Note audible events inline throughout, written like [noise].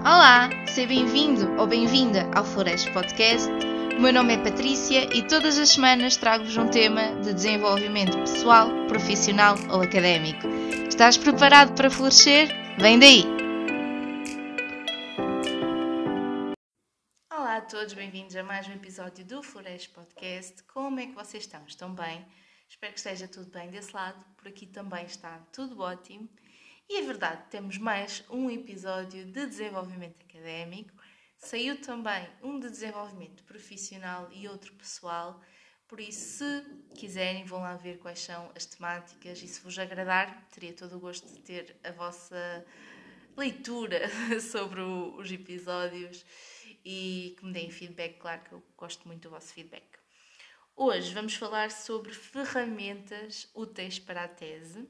Olá, seja bem-vindo ou bem-vinda ao Flores Podcast. O meu nome é Patrícia e todas as semanas trago-vos um tema de desenvolvimento pessoal, profissional ou académico. Estás preparado para florescer? Vem daí! Olá a todos, bem-vindos a mais um episódio do Flores Podcast. Como é que vocês estão? Estão bem? Espero que esteja tudo bem desse lado. Por aqui também está tudo ótimo. E é verdade, temos mais um episódio de desenvolvimento académico. Saiu também um de desenvolvimento profissional e outro pessoal. Por isso, se quiserem, vão lá ver quais são as temáticas e se vos agradar, teria todo o gosto de ter a vossa leitura [laughs] sobre os episódios e que me deem feedback. Claro que eu gosto muito do vosso feedback. Hoje vamos falar sobre ferramentas úteis para a tese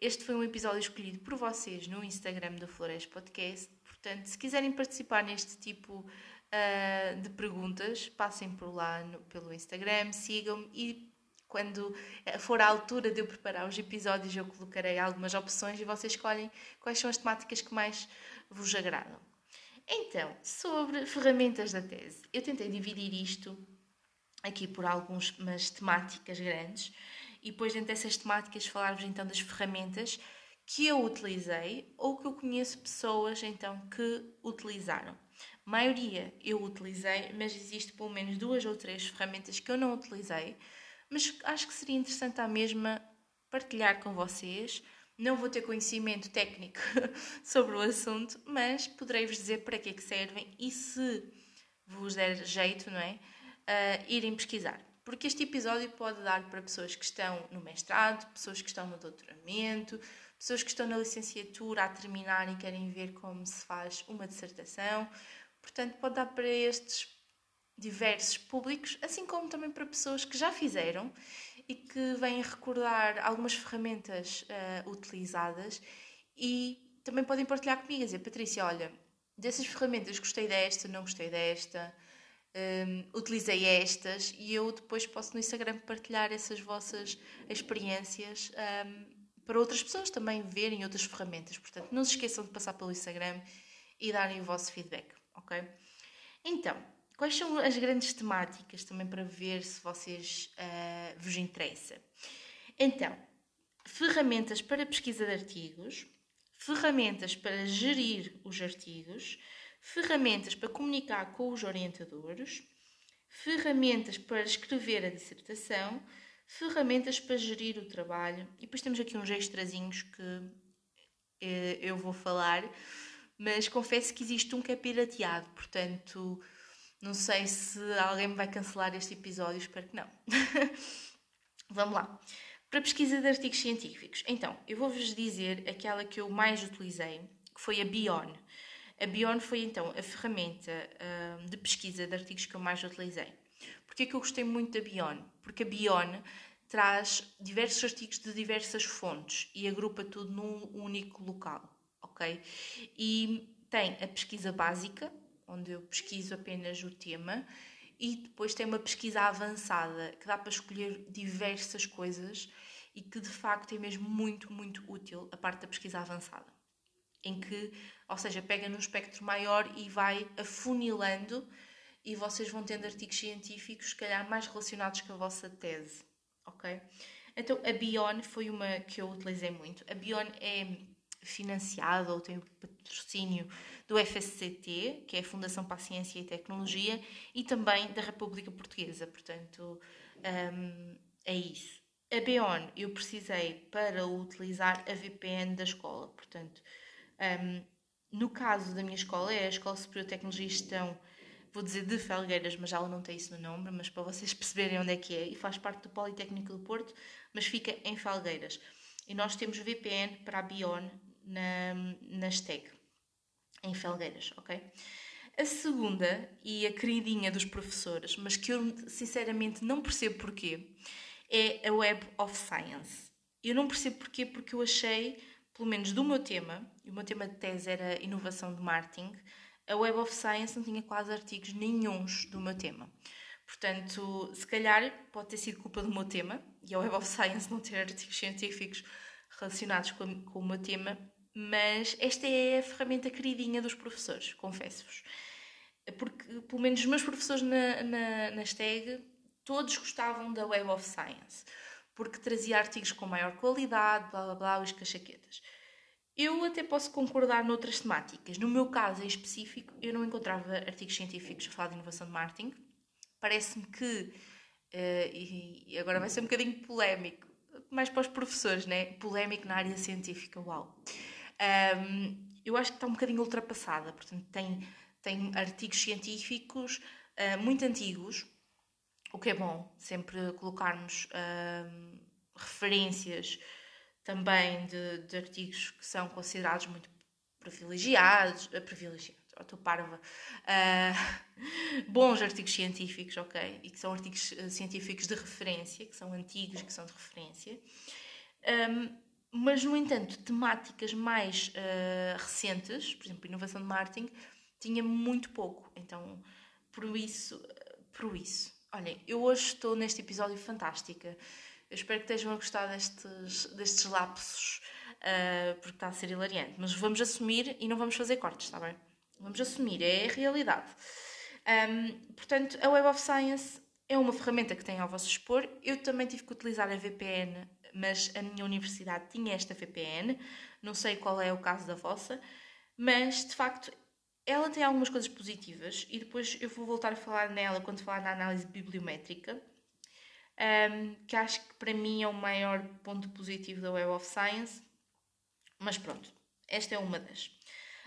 este foi um episódio escolhido por vocês no Instagram do Flores Podcast. Portanto, se quiserem participar neste tipo uh, de perguntas, passem por lá no, pelo Instagram, sigam-me e quando for a altura de eu preparar os episódios, eu colocarei algumas opções e vocês escolhem quais são as temáticas que mais vos agradam. Então, sobre ferramentas da tese, eu tentei dividir isto aqui por algumas temáticas grandes e depois dentro dessas temáticas falar-vos então das ferramentas que eu utilizei ou que eu conheço pessoas então que utilizaram. A maioria eu utilizei, mas existe pelo menos duas ou três ferramentas que eu não utilizei, mas acho que seria interessante à mesma partilhar com vocês. Não vou ter conhecimento técnico [laughs] sobre o assunto, mas poderei-vos dizer para que é que servem e se vos der jeito, não é? Uh, irem pesquisar porque este episódio pode dar para pessoas que estão no mestrado, pessoas que estão no doutoramento, pessoas que estão na licenciatura a terminar e querem ver como se faz uma dissertação. Portanto, pode dar para estes diversos públicos, assim como também para pessoas que já fizeram e que vêm recordar algumas ferramentas uh, utilizadas e também podem partilhar comigo e dizer, Patrícia, olha, dessas ferramentas gostei desta, não gostei desta, um, utilizei estas e eu depois posso no Instagram partilhar essas vossas experiências um, para outras pessoas também verem outras ferramentas. Portanto, não se esqueçam de passar pelo Instagram e darem o vosso feedback, ok? Então, quais são as grandes temáticas também para ver se vocês uh, vos interessa? Então, ferramentas para pesquisa de artigos, ferramentas para gerir os artigos, ferramentas para comunicar com os orientadores, ferramentas para escrever a dissertação, ferramentas para gerir o trabalho. E depois temos aqui uns extrazinhos que eh, eu vou falar, mas confesso que existe um que é pirateado, portanto, não sei se alguém me vai cancelar este episódio, espero que não. [laughs] Vamos lá. Para pesquisa de artigos científicos. Então, eu vou-vos dizer aquela que eu mais utilizei, que foi a Bion. A Bion foi então a ferramenta uh, de pesquisa de artigos que eu mais utilizei. Porquê que eu gostei muito da Bion? Porque a Bion traz diversos artigos de diversas fontes e agrupa tudo num único local, ok? E tem a pesquisa básica, onde eu pesquiso apenas o tema, e depois tem uma pesquisa avançada, que dá para escolher diversas coisas e que de facto é mesmo muito, muito útil a parte da pesquisa avançada em que, ou seja, pega num espectro maior e vai afunilando e vocês vão tendo artigos científicos, se calhar, mais relacionados com a vossa tese, ok? Então, a Bion foi uma que eu utilizei muito. A Bion é financiada ou tem o patrocínio do FSCT, que é a Fundação para a Ciência e Tecnologia, e também da República Portuguesa, portanto, um, é isso. A Bion eu precisei para utilizar a VPN da escola, portanto, um, no caso da minha escola, é a Escola Superior de Tecnologia e Gestão, vou dizer de Felgueiras, mas ela não tem isso no nome, mas para vocês [laughs] perceberem onde é que é, e faz parte do Politécnico do Porto, mas fica em Felgueiras. E nós temos VPN para a Bion na, na STEG, em Felgueiras, ok? A segunda, e a queridinha dos professores, mas que eu sinceramente não percebo porquê, é a Web of Science. Eu não percebo porquê, porque eu achei pelo menos do meu tema, e o meu tema de tese era inovação de marketing, a Web of Science não tinha quase artigos nenhums do meu tema. Portanto, se calhar pode ter sido culpa do meu tema e a Web of Science não ter artigos científicos relacionados com, com o meu tema, mas esta é a ferramenta queridinha dos professores, confesso-vos. Porque, pelo menos, os meus professores na, na, na STEG, todos gostavam da Web of Science, porque trazia artigos com maior qualidade, blá blá blá, os cachaquetas. Eu até posso concordar noutras temáticas. No meu caso em específico, eu não encontrava artigos científicos a falar de inovação de marketing. Parece-me que, uh, e agora vai ser um bocadinho polémico, mais para os professores, né? Polémico na área científica, uau. Um, eu acho que está um bocadinho ultrapassada, portanto, tem, tem artigos científicos uh, muito antigos, o que é bom, sempre colocarmos uh, referências também de, de, artigos que são considerados muito privilegiados, uh, privilegiados, oh, estou parva, uh, [laughs] bons artigos científicos, ok? E que são artigos uh, científicos de referência, que são antigos, que são de referência. Um, mas, no entanto, temáticas mais uh, recentes, por exemplo, inovação de marketing, tinha muito pouco. Então, por isso, por isso. Olhem, eu hoje estou neste episódio fantástica. Eu espero que estejam a gostar destes, destes lapsos, uh, porque está a ser hilariante. Mas vamos assumir e não vamos fazer cortes, está bem? Vamos assumir, é a realidade. Um, portanto, a Web of Science é uma ferramenta que tem ao vosso dispor. Eu também tive que utilizar a VPN mas a minha universidade tinha esta VPN, não sei qual é o caso da vossa, mas de facto ela tem algumas coisas positivas e depois eu vou voltar a falar nela quando falar na análise bibliométrica, um, que acho que para mim é o maior ponto positivo da Web of Science, mas pronto, esta é uma das.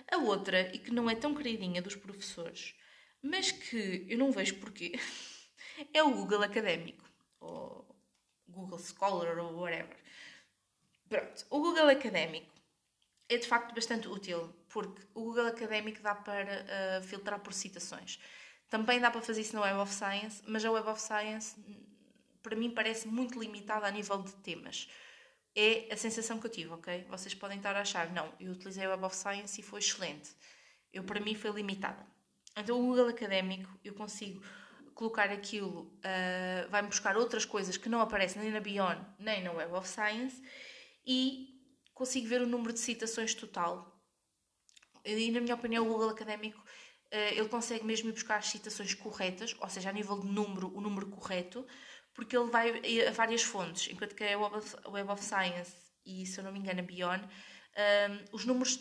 A outra, e que não é tão queridinha dos professores, mas que eu não vejo porquê, [laughs] é o Google Académico, ou Google Scholar ou whatever. Pronto, o Google Académico é de facto bastante útil, porque o Google Académico dá para uh, filtrar por citações. Também dá para fazer isso no Web of Science, mas a Web of Science, para mim, parece muito limitada a nível de temas. É a sensação que eu tive, ok? Vocês podem estar a achar, não, eu utilizei a Web of Science e foi excelente. Eu, para mim, foi limitada. Então, o Google Académico, eu consigo colocar aquilo, uh, vai-me buscar outras coisas que não aparecem nem na Beyond nem na Web of Science e consigo ver o número de citações total. E, na minha opinião, o Google Académico uh, ele consegue mesmo ir buscar as citações corretas, ou seja, a nível de número, o número correto, porque ele vai a várias fontes, enquanto que Web of, Web of Science e, se eu não me engano, a Beyond, um, os números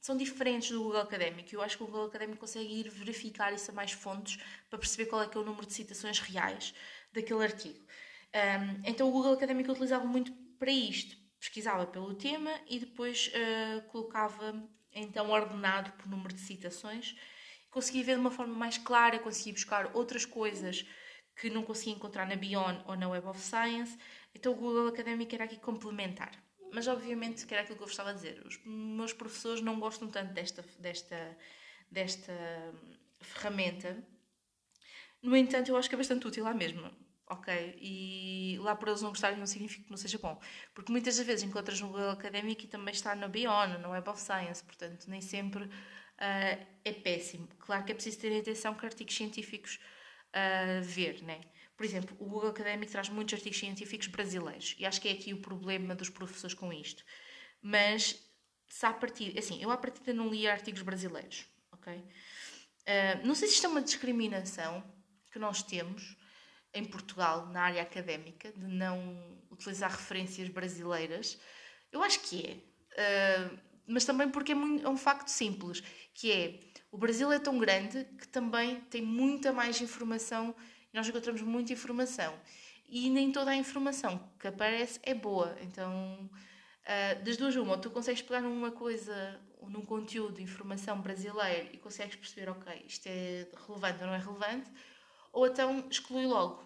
são diferentes do Google Académico. Eu acho que o Google Académico consegue ir verificar isso a mais fontes para perceber qual é que é o número de citações reais daquele artigo. Um, então o Google Académico utilizava muito para isto. Pesquisava pelo tema e depois uh, colocava então ordenado por número de citações. Conseguia ver de uma forma mais clara, conseguia buscar outras coisas que não conseguia encontrar na Beyond ou na Web of Science. Então o Google Académico era aqui complementar mas obviamente que era aquilo que eu gostava de dizer. Os meus professores não gostam tanto desta, desta, desta ferramenta. No entanto, eu acho que é bastante útil lá mesmo. Ok? E lá por eles não gostarem não significa que não seja bom. Porque muitas das vezes encontras no Google Académico e também está na Beyond, no Web of Science. Portanto, nem sempre uh, é péssimo. Claro que é preciso ter atenção que artigos científicos uh, ver, né? Por exemplo, o Google Académico traz muitos artigos científicos brasileiros e acho que é aqui o problema dos professores com isto. Mas, se a partir. Assim, eu à partida não lia artigos brasileiros, ok? Uh, não sei se isto é uma discriminação que nós temos em Portugal, na área académica, de não utilizar referências brasileiras. Eu acho que é. Uh, mas também porque é, muito, é um facto simples, que é o Brasil é tão grande que também tem muita mais informação nós encontramos muita informação e nem toda a informação que aparece é boa. Então, uh, das duas, uma, ou tu consegues pegar numa coisa, num conteúdo informação brasileiro e consegues perceber, ok, isto é relevante ou não é relevante, ou então exclui logo.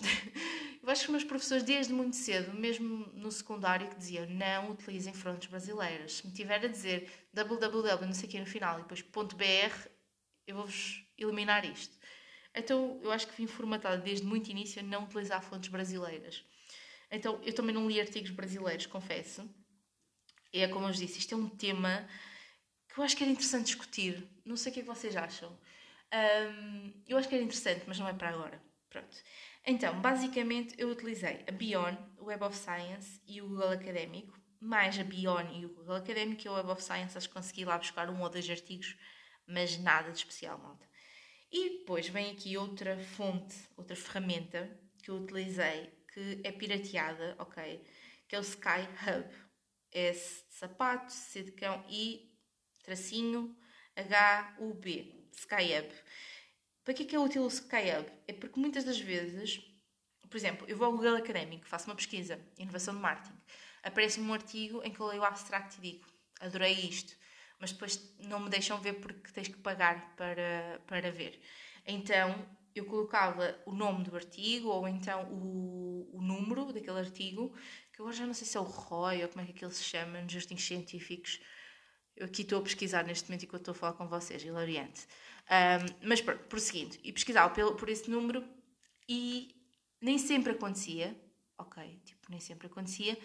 [laughs] Eu acho que os meus professores, desde muito cedo, mesmo no secundário, que diziam não utilizem fontes brasileiras. Se me tiver a dizer www, não sei o que no final, e depois .br, eu vou-vos eliminar isto. Então eu acho que vim formatada desde muito início a não utilizar fontes brasileiras. Então eu também não li artigos brasileiros, confesso. E é como eu disse, isto é um tema que eu acho que era interessante discutir. Não sei o que é que vocês acham. Um, eu acho que era interessante, mas não é para agora. Pronto. Então, basicamente, eu utilizei a Beyond, o Web of Science e o Google Académico, mais a Bion e o Google Académico e o Web of Science, acho que consegui lá buscar um ou dois artigos, mas nada de especial, malta. E depois vem aqui outra fonte, outra ferramenta que eu utilizei, que é pirateada, ok? Que é o Sky Hub. S de sapato, C de cão e tracinho H-U-B. Sky Hub. Para que é que é útil o Sky Hub? É porque muitas das vezes, por exemplo, eu vou ao Google Académico, faço uma pesquisa, inovação de marketing, aparece-me um artigo em que eu leio o abstract e digo, adorei isto, mas depois não me deixam ver porque tens que pagar para, para ver. Então, eu colocava o nome do artigo ou então o, o número daquele artigo, que agora já não sei se é o ROI ou como é que aquilo se chama nos artigos científicos. Eu aqui estou a pesquisar neste momento enquanto estou a falar com vocês, hilariante. Um, mas pronto, prosseguindo. E pesquisava por, por esse número e nem sempre acontecia, ok? Tipo, nem sempre acontecia,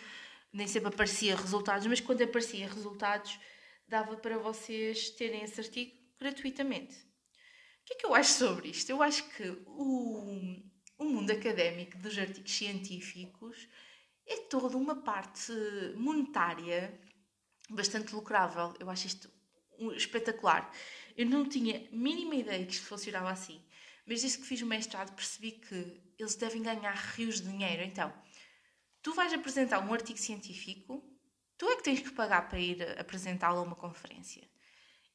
nem sempre aparecia resultados, mas quando aparecia resultados, dava para vocês terem esse artigo gratuitamente. O que é que eu acho sobre isto? Eu acho que o, o mundo académico dos artigos científicos é toda uma parte monetária bastante lucrável. Eu acho isto espetacular. Eu não tinha mínima ideia que isto funcionava assim, mas desde que fiz o mestrado percebi que eles devem ganhar rios de dinheiro. Então, tu vais apresentar um artigo científico, tu é que tens que pagar para ir apresentá-lo a uma conferência.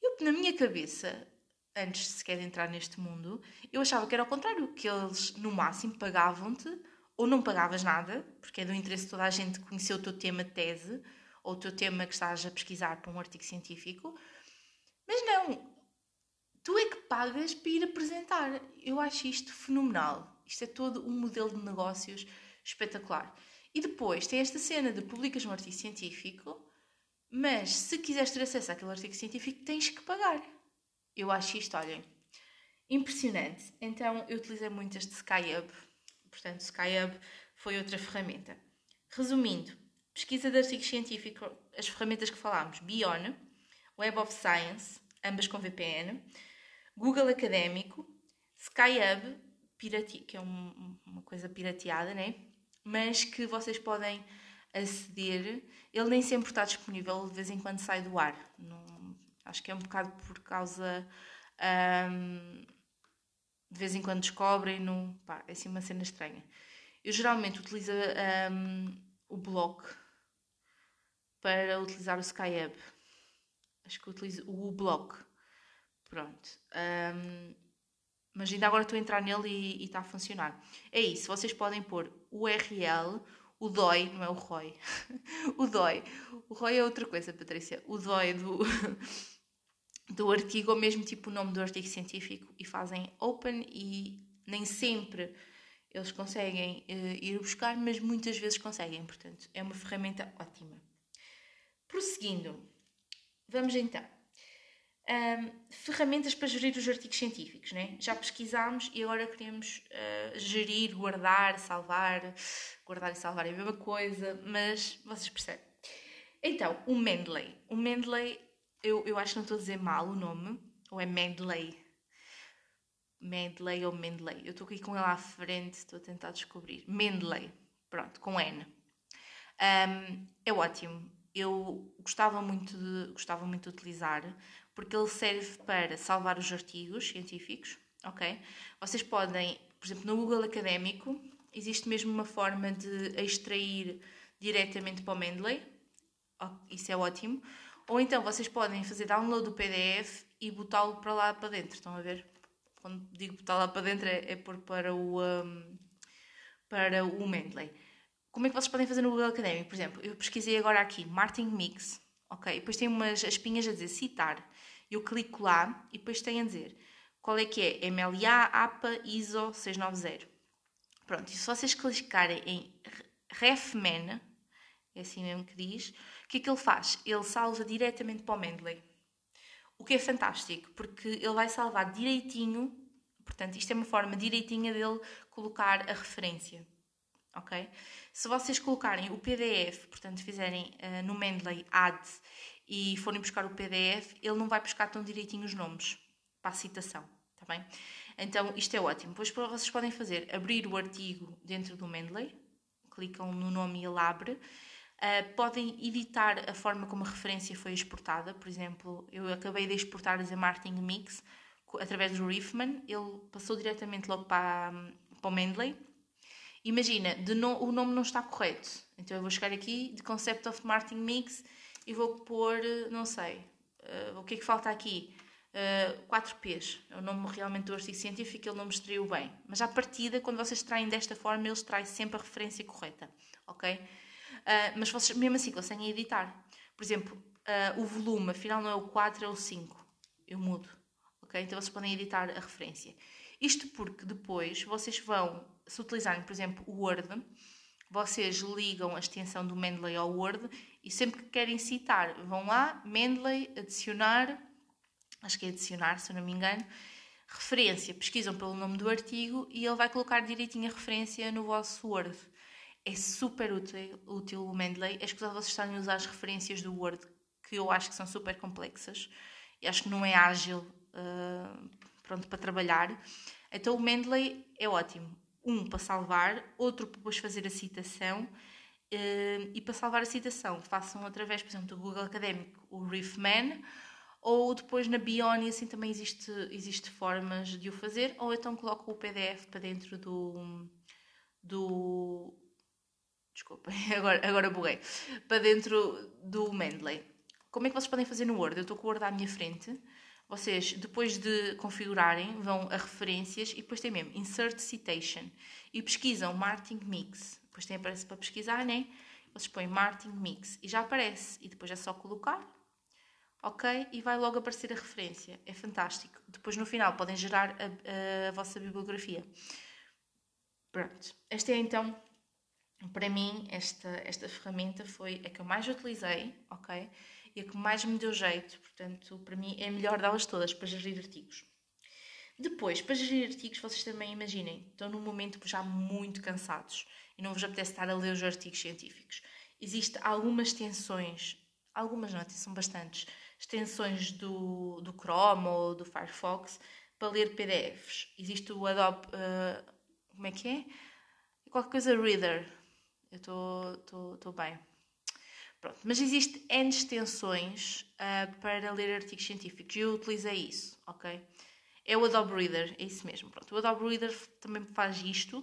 Eu, na minha cabeça, antes sequer de entrar neste mundo, eu achava que era ao contrário, que eles no máximo pagavam-te ou não pagavas nada, porque é do interesse de toda a gente conhecer o teu tema de tese ou o teu tema que estás a pesquisar para um artigo científico. Mas não, tu é que pagas para ir apresentar. Eu acho isto fenomenal. Isto é todo um modelo de negócios espetacular. E depois tem esta cena de publicas um artigo científico, mas se quiseres ter acesso àquele artigo científico, tens que pagar. Eu acho isto, olhem, impressionante. Então eu utilizei muito este SkyHub Portanto, SkyHub foi outra ferramenta. Resumindo, pesquisa de artigos científicos, as ferramentas que falámos, Bion, Web of Science, ambas com VPN, Google Académico, SkyHub, que é um, uma coisa pirateada, né? mas que vocês podem aceder. Ele nem sempre está disponível, de vez em quando sai do ar. Não, acho que é um bocado por causa de vez em quando descobrem, no, pá, é assim uma cena estranha. Eu geralmente utilizo o block para utilizar o SkyHub. Acho que utilizo o block. Pronto. Um, mas ainda agora estou a entrar nele e, está a funcionar. É isso, vocês podem pôr URL, o DOI, não é o ROI, [laughs] o DOI. O ROI é outra coisa, Patrícia. O DOI do, [laughs] do artigo ou mesmo tipo o nome do artigo científico e fazem open e nem sempre eles conseguem uh, ir buscar, mas muitas vezes conseguem, portanto é uma ferramenta ótima. Prosseguindo, vamos então. Um, ferramentas para gerir os artigos científicos, né? Já pesquisámos e agora queremos uh, gerir, guardar, salvar. Guardar e salvar é a mesma coisa, mas vocês percebem. Então, o Mendeley. O Mendeley eu, eu acho que não estou a dizer mal o nome, ou é Mendeley. Mendeley ou Mendeley. Eu estou aqui com ele à frente, estou a tentar descobrir. Mendeley, pronto, com N. Um, é ótimo. Eu gostava muito, de, gostava muito de utilizar, porque ele serve para salvar os artigos científicos, ok? Vocês podem, por exemplo, no Google Académico, existe mesmo uma forma de extrair diretamente para o Mendeley. Isso é ótimo. Ou então vocês podem fazer download do PDF e botá-lo para lá para dentro. Estão a ver? Quando digo botar lá para dentro é, é pôr para o, um, para o Mendeley. Como é que vocês podem fazer no Google Académico? Por exemplo, eu pesquisei agora aqui Martin Mix, ok? Depois tem umas espinhas a dizer citar. Eu clico lá e depois tem a dizer qual é que é MLA, APA, ISO 690. Pronto, e se vocês clicarem em RefMan, é assim mesmo que diz, o que é que ele faz? Ele salva diretamente para o Mendeley. O que é fantástico, porque ele vai salvar direitinho, portanto, isto é uma forma direitinha dele colocar a referência. Ok? Se vocês colocarem o PDF, portanto, fizerem uh, no Mendeley add e forem buscar o PDF, ele não vai buscar tão direitinho os nomes para a citação, está bem? Então, isto é ótimo. Depois vocês podem fazer, abrir o artigo dentro do Mendeley, clicam no nome e ele abre, Uh, podem editar a forma como a referência foi exportada. Por exemplo, eu acabei de exportar a Marketing Mix através do Riffman. Ele passou diretamente logo para, para o Mendeley. Imagina, no, o nome não está correto. Então eu vou chegar aqui de Concept of Marketing Mix e vou pôr, não sei, uh, o que é que falta aqui? Uh, 4Ps, é o nome realmente do artigo científico, ele não me extraiu bem. Mas à partida, quando vocês extraem desta forma, ele extrai sempre a referência correta, ok? Uh, mas vocês, mesmo assim, conseguem editar. Por exemplo, uh, o volume, afinal não é o 4, é o 5. Eu mudo. ok? Então vocês podem editar a referência. Isto porque depois vocês vão, se utilizarem, por exemplo, o Word, vocês ligam a extensão do Mendeley ao Word e sempre que querem citar, vão lá, Mendeley, adicionar, acho que é adicionar, se eu não me engano, referência, pesquisam pelo nome do artigo e ele vai colocar direitinho a referência no vosso Word é super útil, útil o Mendeley. É escusado vocês estarem a usar as referências do Word, que eu acho que são super complexas e acho que não é ágil uh, pronto, para trabalhar. Então o Mendeley é ótimo. Um para salvar, outro para depois fazer a citação. Uh, e para salvar a citação, façam através, por exemplo, do Google Académico o Riffman, ou depois na Bioni, assim também existe, existe formas de o fazer, ou então coloco o PDF para dentro do, do desculpem, [laughs] agora, agora buguei, para dentro do Mendeley. Como é que vocês podem fazer no Word? Eu estou com o Word à minha frente. Vocês, depois de configurarem, vão a referências e depois tem mesmo Insert Citation e pesquisam Marketing Mix. Depois tem aparece para pesquisar, né? Vocês põem Marketing Mix e já aparece. E depois é só colocar, ok? E vai logo aparecer a referência. É fantástico. Depois no final podem gerar a, a vossa bibliografia. Pronto. Esta é então para mim, esta, esta ferramenta foi a que eu mais utilizei, ok? E a que mais me deu jeito, portanto, para mim é melhor delas todas para gerir artigos. Depois, para gerir artigos, vocês também imaginem, estão num momento já muito cansados e não vos apetece estar a ler os artigos científicos. Existem algumas extensões, algumas não, são bastantes, extensões do, do Chrome ou do Firefox para ler PDFs. Existe o Adobe, uh, como é que é? Qualquer coisa Reader, eu estou bem. Pronto. Mas existem N extensões uh, para ler artigos científicos e eu utilizei isso, ok? É o Adobe Reader, é isso mesmo. Pronto. O Adobe Reader também faz isto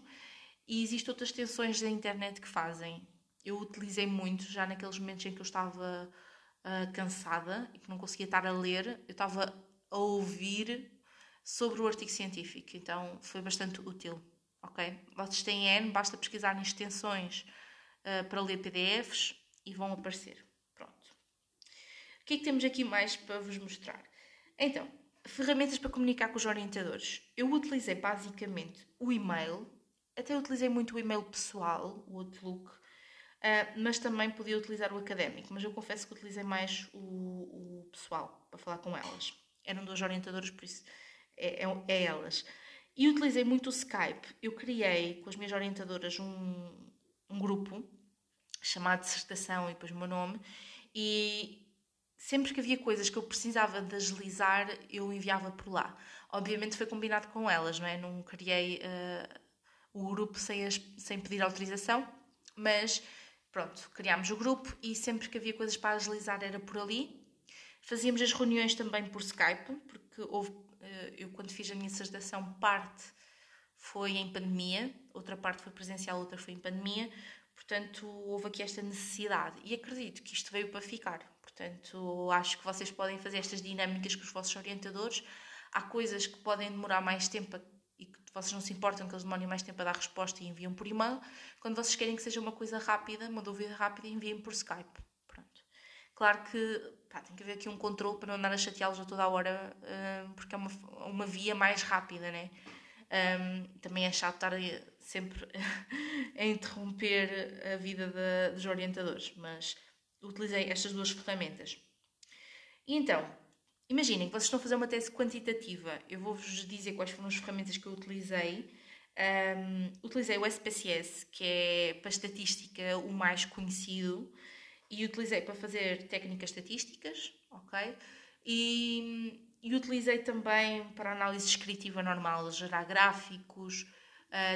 e existem outras extensões da internet que fazem. Eu utilizei muito já naqueles momentos em que eu estava uh, cansada e que não conseguia estar a ler, eu estava a ouvir sobre o artigo científico, então foi bastante útil, ok? Vocês têm N, basta pesquisar em extensões uh, para ler PDFs e vão aparecer. Pronto. O que é que temos aqui mais para vos mostrar? Então, ferramentas para comunicar com os orientadores. Eu utilizei basicamente o e-mail, até utilizei muito o e-mail pessoal, o Outlook, uh, mas também podia utilizar o académico, mas eu confesso que utilizei mais o, o pessoal para falar com elas. Eram duas orientadoras, por isso é, é, é elas. E utilizei muito o Skype. Eu criei com as minhas orientadoras um, um grupo chamado Dissertação e depois o meu nome, e sempre que havia coisas que eu precisava de agilizar, eu enviava por lá. Obviamente foi combinado com elas, não é? Não criei uh, o grupo sem, as, sem pedir autorização, mas pronto, criámos o grupo e sempre que havia coisas para agilizar era por ali. Fazíamos as reuniões também por Skype, porque houve, uh, eu quando fiz a minha dissertação, parte foi em pandemia, outra parte foi presencial, outra foi em pandemia, portanto houve aqui esta necessidade e acredito que isto veio para ficar. Portanto, acho que vocês podem fazer estas dinâmicas com os vossos orientadores. Há coisas que podem demorar mais tempo e que vocês não se importam que eles demorem mais tempo a dar resposta e enviam por e-mail. Quando vocês querem que seja uma coisa rápida, uma dúvida rápida, enviem por Skype. Pronto. Claro que pá, tem que haver aqui um controle para não andar a chateá-los a toda a hora, uh, porque é uma, uma via mais rápida, né? Um, também é chato estar sempre [laughs] a interromper a vida de, dos orientadores, mas utilizei estas duas ferramentas. E então, imaginem que vocês estão a fazer uma tese quantitativa. Eu vou-vos dizer quais foram as ferramentas que eu utilizei. Um, utilizei o SPSS, que é para estatística o mais conhecido, e utilizei para fazer técnicas estatísticas, ok? E e utilizei também para análise descritiva normal, gerar gráficos,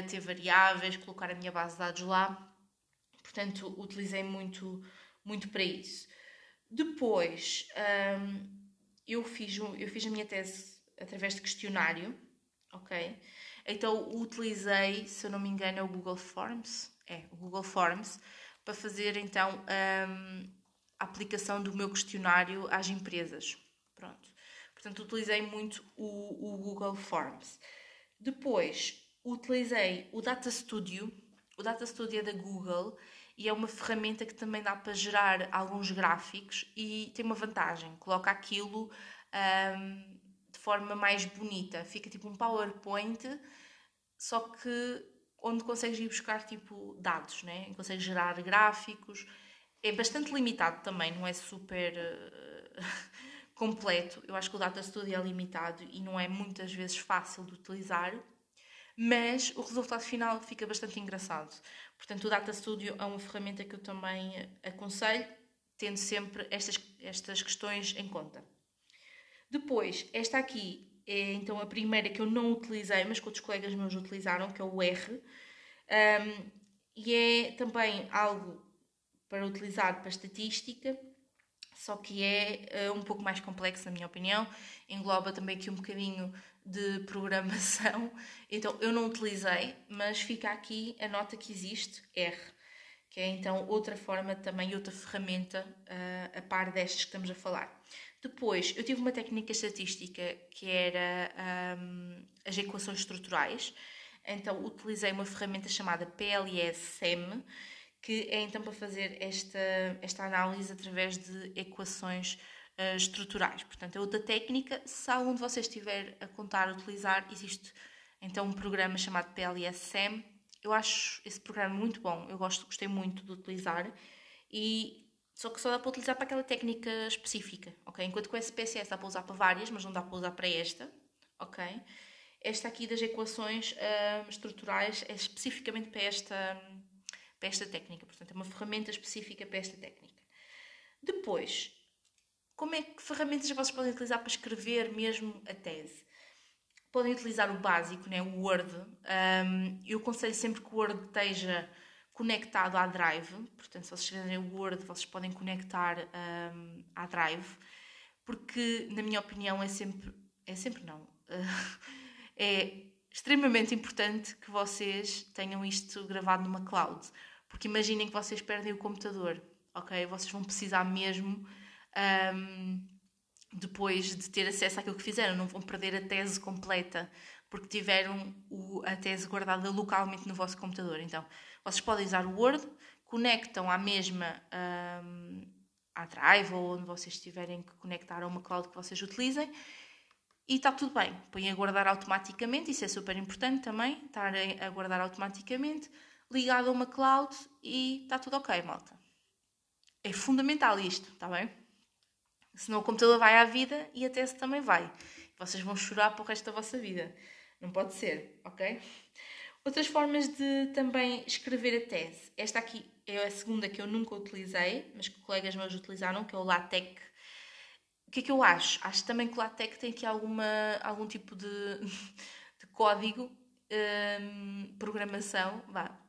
ter variáveis, colocar a minha base de dados lá. Portanto, utilizei muito, muito para isso. Depois, um, eu, fiz, eu fiz a minha tese através de questionário, ok? Então, utilizei, se eu não me engano, é o Google Forms, é, o Google Forms, para fazer, então, um, a aplicação do meu questionário às empresas. Pronto. Portanto, utilizei muito o, o Google Forms. Depois, utilizei o Data Studio. O Data Studio é da Google e é uma ferramenta que também dá para gerar alguns gráficos e tem uma vantagem, coloca aquilo um, de forma mais bonita, fica tipo um PowerPoint, só que onde consegues ir buscar tipo dados, né? consegues gerar gráficos, é bastante limitado também, não é super uh, [laughs] completo. Eu acho que o Data Studio é limitado e não é muitas vezes fácil de utilizar, mas o resultado final fica bastante engraçado. Portanto, o Data Studio é uma ferramenta que eu também aconselho, tendo sempre estas, estas questões em conta. Depois, esta aqui é então a primeira que eu não utilizei, mas que outros colegas meus utilizaram, que é o R. Um, e é também algo para utilizar para estatística, só que é uh, um pouco mais complexo, na minha opinião. Engloba também aqui um bocadinho de programação. [laughs] Então eu não utilizei, mas fica aqui a nota que existe, R, que é então outra forma também, outra ferramenta uh, a par destas que estamos a falar. Depois, eu tive uma técnica estatística que era um, as equações estruturais. Então, utilizei uma ferramenta chamada PLS-SEM, que é então para fazer esta, esta análise através de equações uh, estruturais. Portanto, é outra técnica. Se algum de vocês estiver a contar utilizar, existe então um programa chamado PLSM. Eu acho esse programa muito bom, eu gosto, gostei muito de utilizar e só que só dá para utilizar para aquela técnica específica, ok? Enquanto que o SPSS dá para usar para várias, mas não dá para usar para esta, ok? Esta aqui das equações uh, estruturais é especificamente para esta, para esta técnica, portanto é uma ferramenta específica para esta técnica. Depois, como é que ferramentas vocês podem utilizar para escrever mesmo a tese? Podem utilizar o básico, né? o Word. Um, eu aconselho sempre que o Word esteja conectado à Drive. Portanto, se vocês fizerem o Word, vocês podem conectar um, à Drive. Porque, na minha opinião, é sempre... É sempre não. [laughs] é extremamente importante que vocês tenham isto gravado numa cloud. Porque imaginem que vocês perdem o computador, ok? Vocês vão precisar mesmo um, depois de ter acesso àquilo que fizeram. Não vão perder a tese completa porque tiveram o, a tese guardada localmente no vosso computador. Então, vocês podem usar o Word, conectam à mesma um, à Drive ou onde vocês tiverem que conectar a uma cloud que vocês utilizem e está tudo bem. Põem a guardar automaticamente, isso é super importante também, estar a guardar automaticamente, ligado a uma cloud e está tudo ok, malta. É fundamental isto, está bem? Senão o computador vai à vida e a tese também vai. Vocês vão chorar para o resto da vossa vida. Não pode ser, ok? Outras formas de também escrever a tese. Esta aqui é a segunda que eu nunca utilizei, mas que colegas meus utilizaram, que é o LaTeX. O que é que eu acho? Acho também que o LaTeX tem aqui alguma, algum tipo de, [laughs] de código, um, programação. Vá.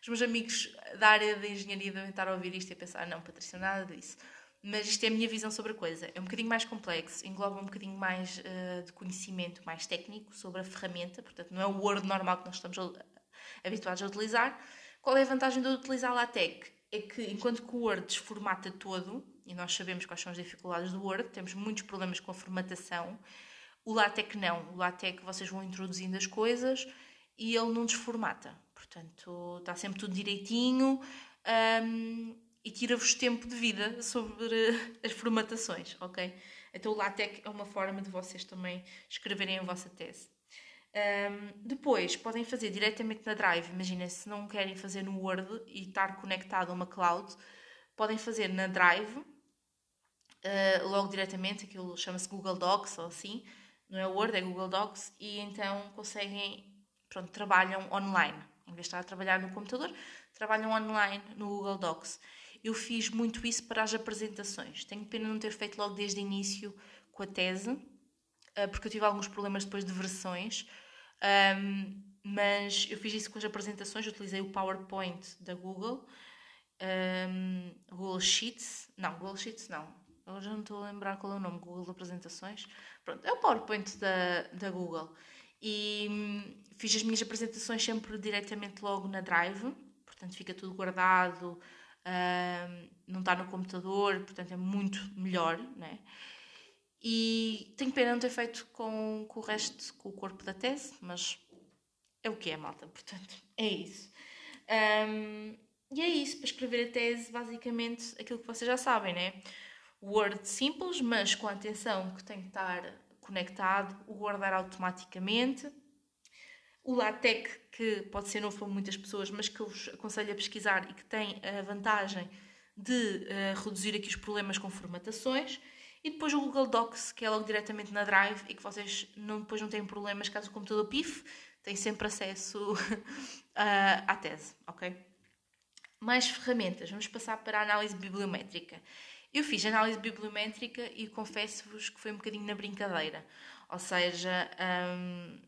Os meus amigos da área de engenharia devem estar a ouvir isto e a pensar: não, Patrícia, nada disso mas isto é a minha visão sobre a coisa. É um bocadinho mais complexo, engloba um bocadinho mais uh, de conhecimento mais técnico sobre a ferramenta, portanto, não é o Word normal que nós estamos habituados a utilizar. Qual é a vantagem de utilizar LaTeX? É que enquanto que o Word desformata todo, e nós sabemos quais são as dificuldades do Word, temos muitos problemas com a formatação, o LaTeX não. O LaTeX vocês vão introduzindo as coisas e ele não desformata. Portanto, está sempre tudo direitinho. Um, e tira-vos tempo de vida sobre as formatações, ok? Então o LaTeX é uma forma de vocês também escreverem a vossa tese. Um, depois, podem fazer diretamente na Drive. Imaginem, se não querem fazer no Word e estar conectado a uma cloud, podem fazer na Drive, uh, logo diretamente, aquilo chama-se Google Docs ou assim, não é Word, é Google Docs, e então conseguem, pronto, trabalham online. Em vez de estar a trabalhar no computador, trabalham online no Google Docs eu fiz muito isso para as apresentações. Tenho pena não ter feito logo desde o início com a tese, eh, porque eu tive alguns problemas depois de versões, mas eu fiz isso com as apresentações, utilizei o PowerPoint da Google. Google Sheets, não, Google Sheets não, eu já não estou a lembrar qual é o nome, Google apresentações, pronto, é o PowerPoint da, da Google. E hum, fiz as minhas apresentações sempre diretamente logo na Drive, portanto fica tudo guardado, não está no computador, portanto é muito melhor, né? E tenho pena não ter feito com, com o resto, com o corpo da tese, mas é o que é, malta, portanto, [laughs] é isso. Um, e é isso, para escrever a tese, basicamente, aquilo que vocês já sabem, né? Word simples, mas com a atenção que tem que estar conectado, o guardar automaticamente. O LaTeX, que pode ser novo para muitas pessoas, mas que eu vos aconselho a pesquisar e que tem a vantagem de uh, reduzir aqui os problemas com formatações. E depois o Google Docs, que é logo diretamente na Drive e que vocês não, depois não têm problemas caso o computador pife, têm sempre acesso [laughs] uh, à tese, ok? Mais ferramentas. Vamos passar para a análise bibliométrica. Eu fiz análise bibliométrica e confesso-vos que foi um bocadinho na brincadeira. Ou seja, um,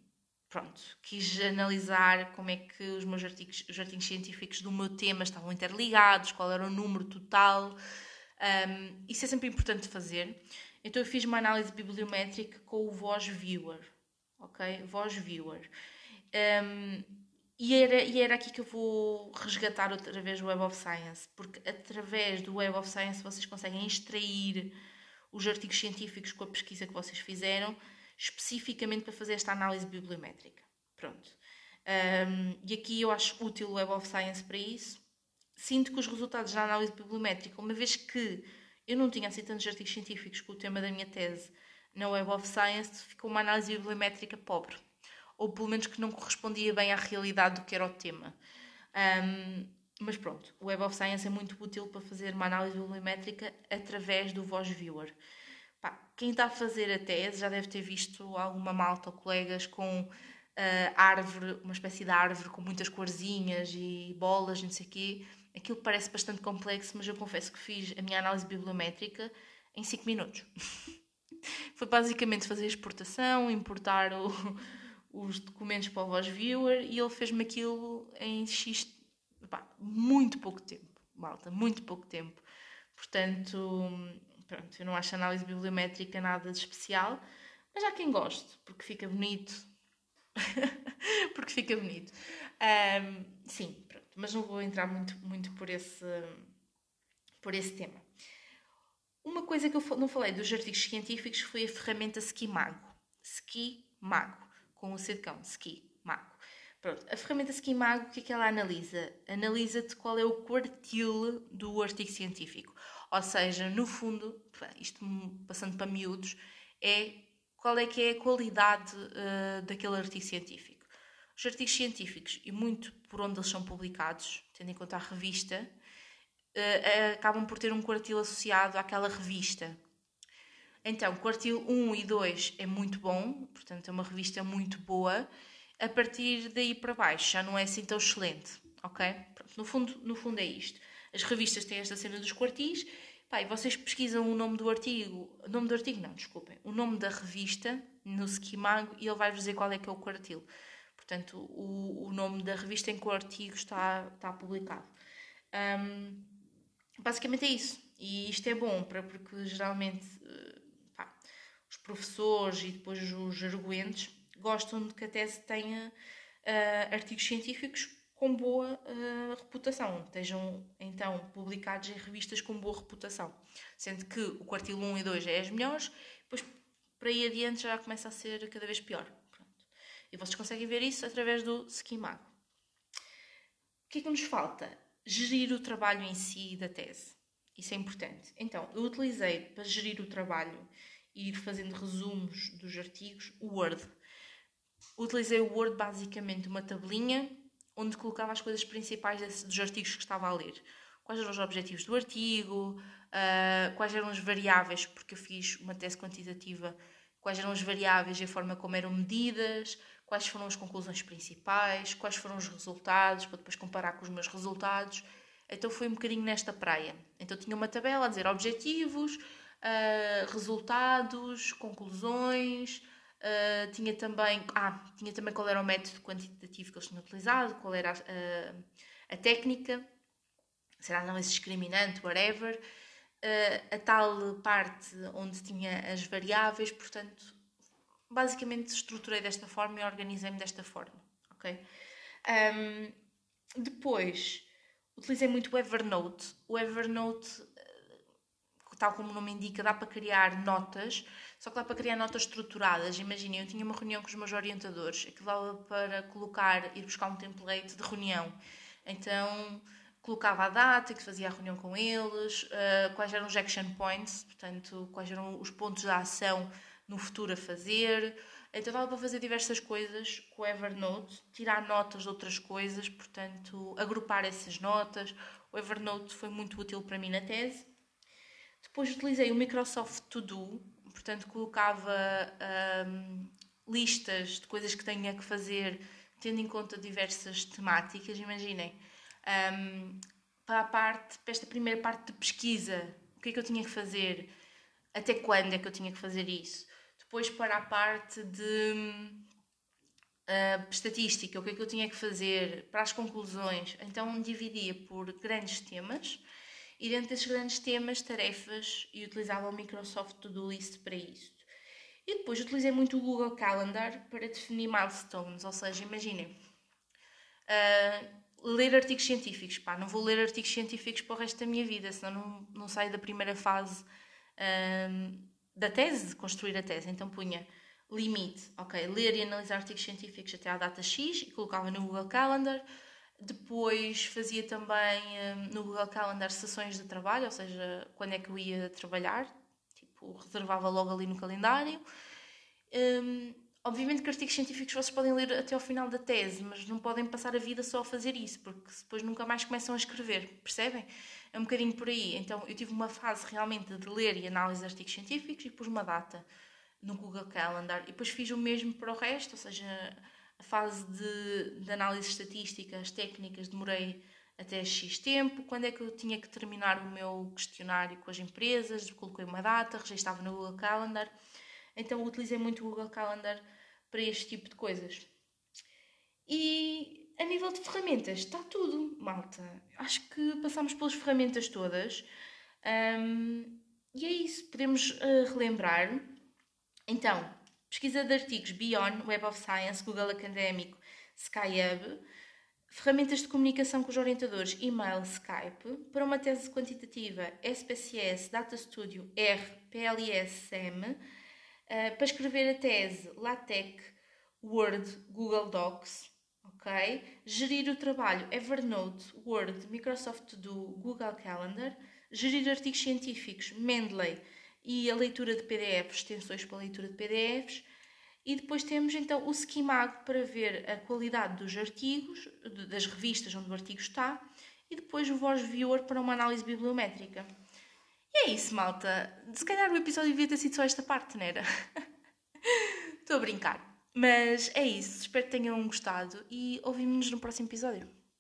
pronto, quis analisar como é que os meus artigos, os artigos científicos do meu tema estavam interligados, qual era o número total. Um, isso é sempre importante fazer. Então eu fiz uma análise bibliométrica com o Voz Viewer, ok? Voz Viewer. Um, e era, e era aqui que eu vou resgatar outra vez o Web of Science, porque através do Web of Science vocês conseguem extrair os artigos científicos com a pesquisa que vocês fizeram, especificamente para fazer esta análise bibliométrica. Pronto. Um, e aqui eu acho útil o Web of Science para isso. Sinto que os resultados da análise bibliométrica, uma vez que eu não tinha assim tantos artigos científicos com o tema da minha tese na Web of Science, ficou uma análise bibliométrica pobre ou pelo menos que não correspondia bem à realidade do que era o tema. Um, mas pronto, o Web of Science é muito útil para fazer uma análise bibliométrica através do Voz Viewer. Pá, quem está a fazer a tese já deve ter visto alguma malta ou colegas com uh, árvore, uma espécie de árvore com muitas corzinhas e bolas, não sei o quê. Aquilo parece bastante complexo, mas eu confesso que fiz a minha análise bibliométrica em 5 minutos. [laughs] Foi basicamente fazer a exportação, importar o, [laughs] os documentos para o Voz Viewer e ele fez-me aquilo em X, pá, muito pouco tempo, malta, muito pouco tempo. Portanto, pronto, eu não acho análise bibliométrica nada de especial, mas há quem goste, porque fica bonito. [laughs] porque fica bonito. Um, sim, pronto, mas não vou entrar muito, muito por, esse, por esse tema. Uma coisa que eu não falei dos artigos científicos foi a ferramenta Skimago. Skimago com o cão, Ski Mago. Pronto, a ferramenta Ski Mago, o que é que ela analisa? Analisa-te qual é o quartil do artigo científico. Ou seja, no fundo, isto passando para miúdos, é qual é que é a qualidade uh, daquele artigo científico. Os artigos científicos, e muito por onde eles são publicados, tendo em conta a revista, uh, acabam por ter um quartil associado àquela revista. Então, quartil 1 e 2 é muito bom, portanto é uma revista muito boa. A partir daí para baixo já não é assim tão excelente, ok? Pronto, no, fundo, no fundo é isto. As revistas têm esta cena dos quartis. Pá, e vocês pesquisam o nome do artigo, o nome do artigo não, desculpem, o nome da revista no Skimago e ele vai-vos dizer qual é que é o quartil. Portanto, o, o nome da revista em que o artigo está, está publicado. Um, basicamente é isso. E isto é bom, para, porque geralmente os professores e depois os arguentes gostam de que a tese tenha uh, artigos científicos com boa uh, reputação, estejam então publicados em revistas com boa reputação, sendo que o quartil 1 e 2 é as melhores, depois para aí adiante já começa a ser cada vez pior. Pronto. E vocês conseguem ver isso através do Skimago. O que é que nos falta? Gerir o trabalho em si da tese. Isso é importante. Então, eu utilizei para gerir o trabalho e ir fazendo resumos dos artigos, o Word. Utilizei o Word basicamente uma tabelinha onde colocava as coisas principais dos artigos que estava a ler. Quais eram os objetivos do artigo, uh, quais eram as variáveis, porque eu fiz uma tese quantitativa, quais eram as variáveis e a forma como eram medidas, quais foram as conclusões principais, quais foram os resultados, para depois comparar com os meus resultados. Então foi um bocadinho nesta praia. Então tinha uma tabela a dizer objetivos, uh, resultados, conclusões, uh, tinha também, ah, tinha também qual era o método quantitativo que eles tinham utilizado, qual era a, a, a técnica. será análise discriminante, whatever, uh, a tal parte onde tinha as variáveis, portanto, basicamente estruturei desta forma e organizei-me desta forma, ok? Um, depois, utilizei muito o Evernote. O Evernote, tal como o nome indica, dá para criar notas, só que dá para criar notas estruturadas. Imaginem, eu tinha uma reunião com os meus orientadores, aquilo dava para colocar, ir buscar um template de reunião. Então, colocava a data que fazia a reunião com eles, uh, quais eram os action points, portanto, quais eram os pontos da ação no futuro a fazer. Então dava para fazer diversas coisas com o Evernote, tirar notas de outras coisas, portanto, agrupar essas notas. O Evernote foi muito útil para mim na tese. Depois utilizei o Microsoft To Do, portanto, colocava um, listas de coisas que tinha que fazer, tendo em conta diversas temáticas. Imaginem, um, para a parte, para esta primeira parte de pesquisa, o que é que eu tinha que fazer, até quando é que eu tinha que fazer isso. Depois para a parte de uh, estatística, o que é que eu tinha que fazer, para as conclusões. Então dividia por grandes temas e dentro desses grandes temas, tarefas, e utilizava o Microsoft To-Do List para isso. E depois utilizei muito o Google Calendar para definir milestones, ou seja, imaginem, uh, ler artigos científicos. Pá, não vou ler artigos científicos para o resto da minha vida, senão não, não saio da primeira fase um, da tese, de construir a tese. Então punha limite, ok, ler e analisar artigos científicos até à data X e colocava no Google Calendar. Depois fazia também um, no Google Calendar sessões de trabalho, ou seja, quando é que eu ia trabalhar, tipo, reservava logo ali no calendário. Um, Obviamente que artigos científicos vocês podem ler até ao final da tese, mas não podem passar a vida só a fazer isso, porque depois nunca mais começam a escrever, percebem? É um bocadinho por aí. Então eu tive uma fase realmente de ler e análise de artigos científicos e pus uma data no Google Calendar. E depois fiz o mesmo para o resto, ou seja, a fase de, de análise estatística, as técnicas, demorei até X tempo. Quando é que eu tinha que terminar o meu questionário com as empresas? Coloquei uma data, registrava no Google Calendar. Então utilizei muito o Google Calendar para este tipo de coisas. E a nível de ferramentas, está tudo, malta. Acho que passamos pelas ferramentas todas. Um, e é isso, podemos uh, relembrar. Então, pesquisa de artigos Beyond, Web of Science, Google Académico, SkyHub, ferramentas de comunicação com os orientadores, e-mail, Skype, para uma tese quantitativa, SPSS, Data Studio, R, PLS, SEM, Uh, para escrever a tese, LaTeX, Word, Google Docs, ok? Gerir o trabalho, Evernote, Word, Microsoft To Do, Google Calendar. Gerir artigos científicos, Mendeley e a leitura de PDFs, extensões para leitura de PDFs. E depois temos então o Schemag para ver a qualidade dos artigos, das revistas onde o artigo está, e depois o Voice Viewer para uma análise bibliométrica. E é isso, malta. Se calhar o episódio devia ter sido só esta parte, não era? [laughs] Estou a brincar. Mas é isso. Espero que tenham gostado e ouvimos-nos no próximo episódio.